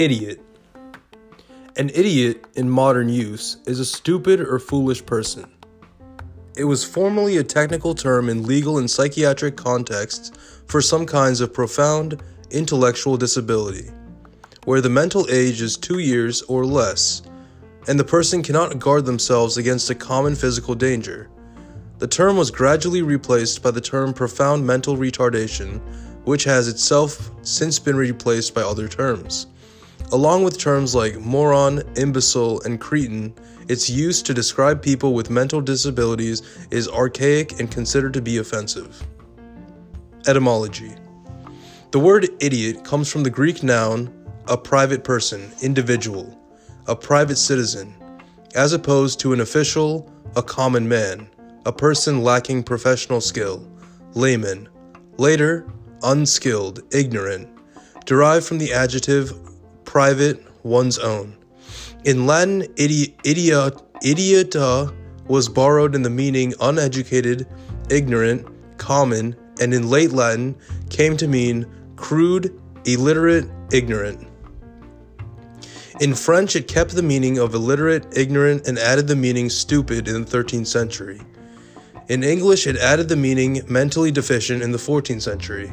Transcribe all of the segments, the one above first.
Idiot. An idiot in modern use is a stupid or foolish person. It was formerly a technical term in legal and psychiatric contexts for some kinds of profound intellectual disability, where the mental age is two years or less, and the person cannot guard themselves against a common physical danger. The term was gradually replaced by the term profound mental retardation, which has itself since been replaced by other terms. Along with terms like moron, imbecile, and cretin, its use to describe people with mental disabilities is archaic and considered to be offensive. Etymology The word idiot comes from the Greek noun a private person, individual, a private citizen, as opposed to an official, a common man, a person lacking professional skill, layman, later, unskilled, ignorant, derived from the adjective private, one's own. In Latin, idi- idiot, idiota was borrowed in the meaning uneducated, ignorant, common, and in late Latin came to mean crude, illiterate, ignorant. In French, it kept the meaning of illiterate, ignorant, and added the meaning stupid in the 13th century. In English, it added the meaning mentally deficient in the 14th century.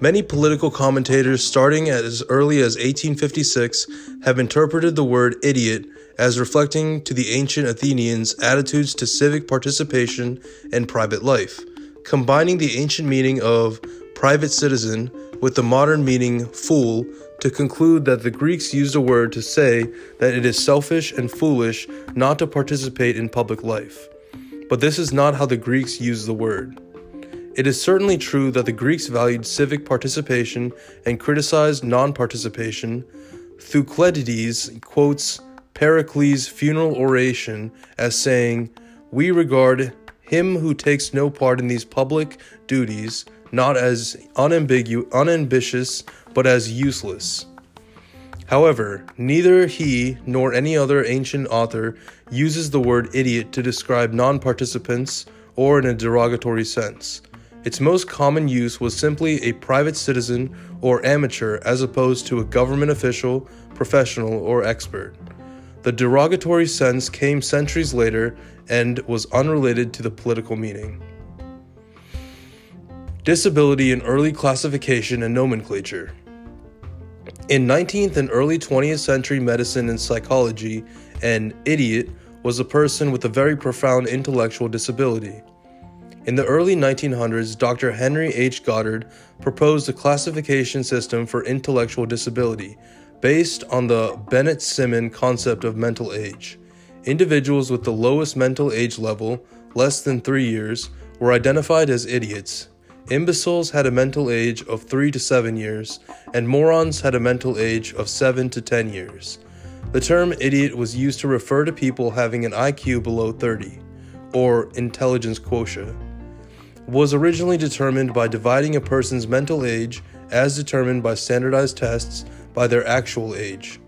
Many political commentators, starting as early as 1856, have interpreted the word idiot as reflecting to the ancient Athenians' attitudes to civic participation and private life, combining the ancient meaning of private citizen with the modern meaning fool to conclude that the Greeks used a word to say that it is selfish and foolish not to participate in public life. But this is not how the Greeks used the word. It is certainly true that the Greeks valued civic participation and criticized non participation. Thucydides quotes Pericles' funeral oration as saying, We regard him who takes no part in these public duties not as unambigu- unambitious, but as useless. However, neither he nor any other ancient author uses the word idiot to describe non participants or in a derogatory sense. Its most common use was simply a private citizen or amateur as opposed to a government official, professional, or expert. The derogatory sense came centuries later and was unrelated to the political meaning. Disability in early classification and nomenclature. In 19th and early 20th century medicine and psychology, an idiot was a person with a very profound intellectual disability. In the early 1900s, Dr. Henry H. Goddard proposed a classification system for intellectual disability based on the Binet Simon concept of mental age. Individuals with the lowest mental age level, less than three years, were identified as idiots. Imbeciles had a mental age of 3 to 7 years, and morons had a mental age of 7 to 10 years. The term idiot was used to refer to people having an IQ below 30, or intelligence quotient was originally determined by dividing a person's mental age as determined by standardized tests by their actual age.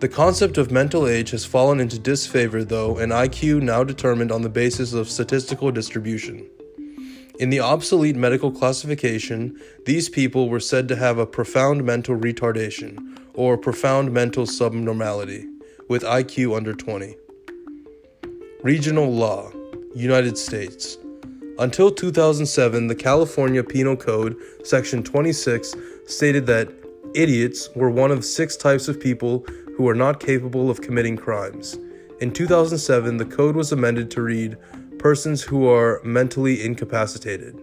The concept of mental age has fallen into disfavor, though, and IQ now determined on the basis of statistical distribution. In the obsolete medical classification, these people were said to have a profound mental retardation, or profound mental subnormality, with IQ under 20. Regional Law, United States. Until 2007, the California Penal Code, Section 26, stated that idiots were one of six types of people who are not capable of committing crimes. In 2007, the code was amended to read persons who are mentally incapacitated.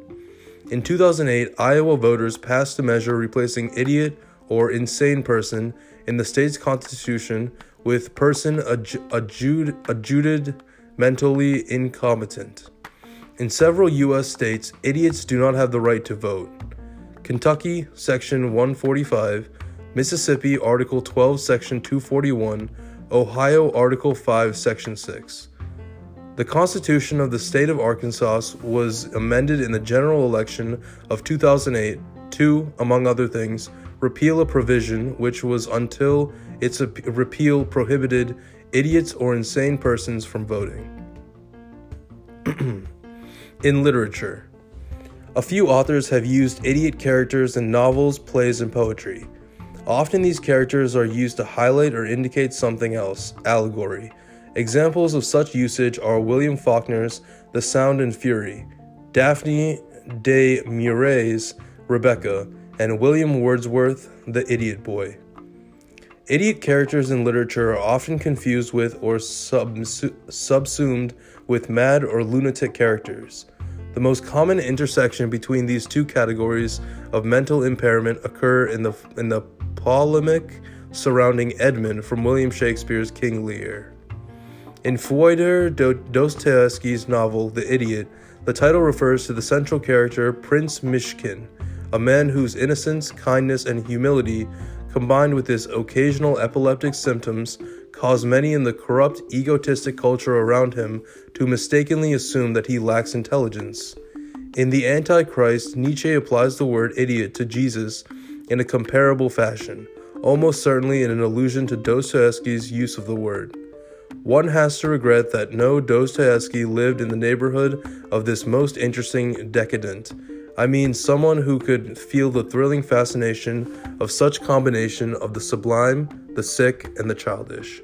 In 2008, Iowa voters passed a measure replacing idiot or insane person in the state's constitution with person adjud- adjudicated mentally incompetent. In several U.S. states, idiots do not have the right to vote. Kentucky, Section 145, Mississippi, Article 12, Section 241, Ohio, Article 5, Section 6. The Constitution of the state of Arkansas was amended in the general election of 2008 to, among other things, repeal a provision which was until its repeal prohibited idiots or insane persons from voting. In literature, a few authors have used idiot characters in novels, plays, and poetry. Often these characters are used to highlight or indicate something else, allegory. Examples of such usage are William Faulkner's The Sound and Fury, Daphne du Maurier's Rebecca, and William Wordsworth, The Idiot Boy. Idiot characters in literature are often confused with or subsumed with mad or lunatic characters. The most common intersection between these two categories of mental impairment occur in the in the polemic surrounding Edmund from William Shakespeare's King Lear. In Fyodor Dostoevsky's novel The Idiot, the title refers to the central character Prince Myshkin, a man whose innocence, kindness, and humility combined with his occasional epileptic symptoms, cause many in the corrupt, egotistic culture around him to mistakenly assume that he lacks intelligence. In The Antichrist, Nietzsche applies the word idiot to Jesus in a comparable fashion, almost certainly in an allusion to Dostoevsky's use of the word. One has to regret that no Dostoevsky lived in the neighborhood of this most interesting decadent, I mean someone who could feel the thrilling fascination of such combination of the sublime, the sick, and the childish.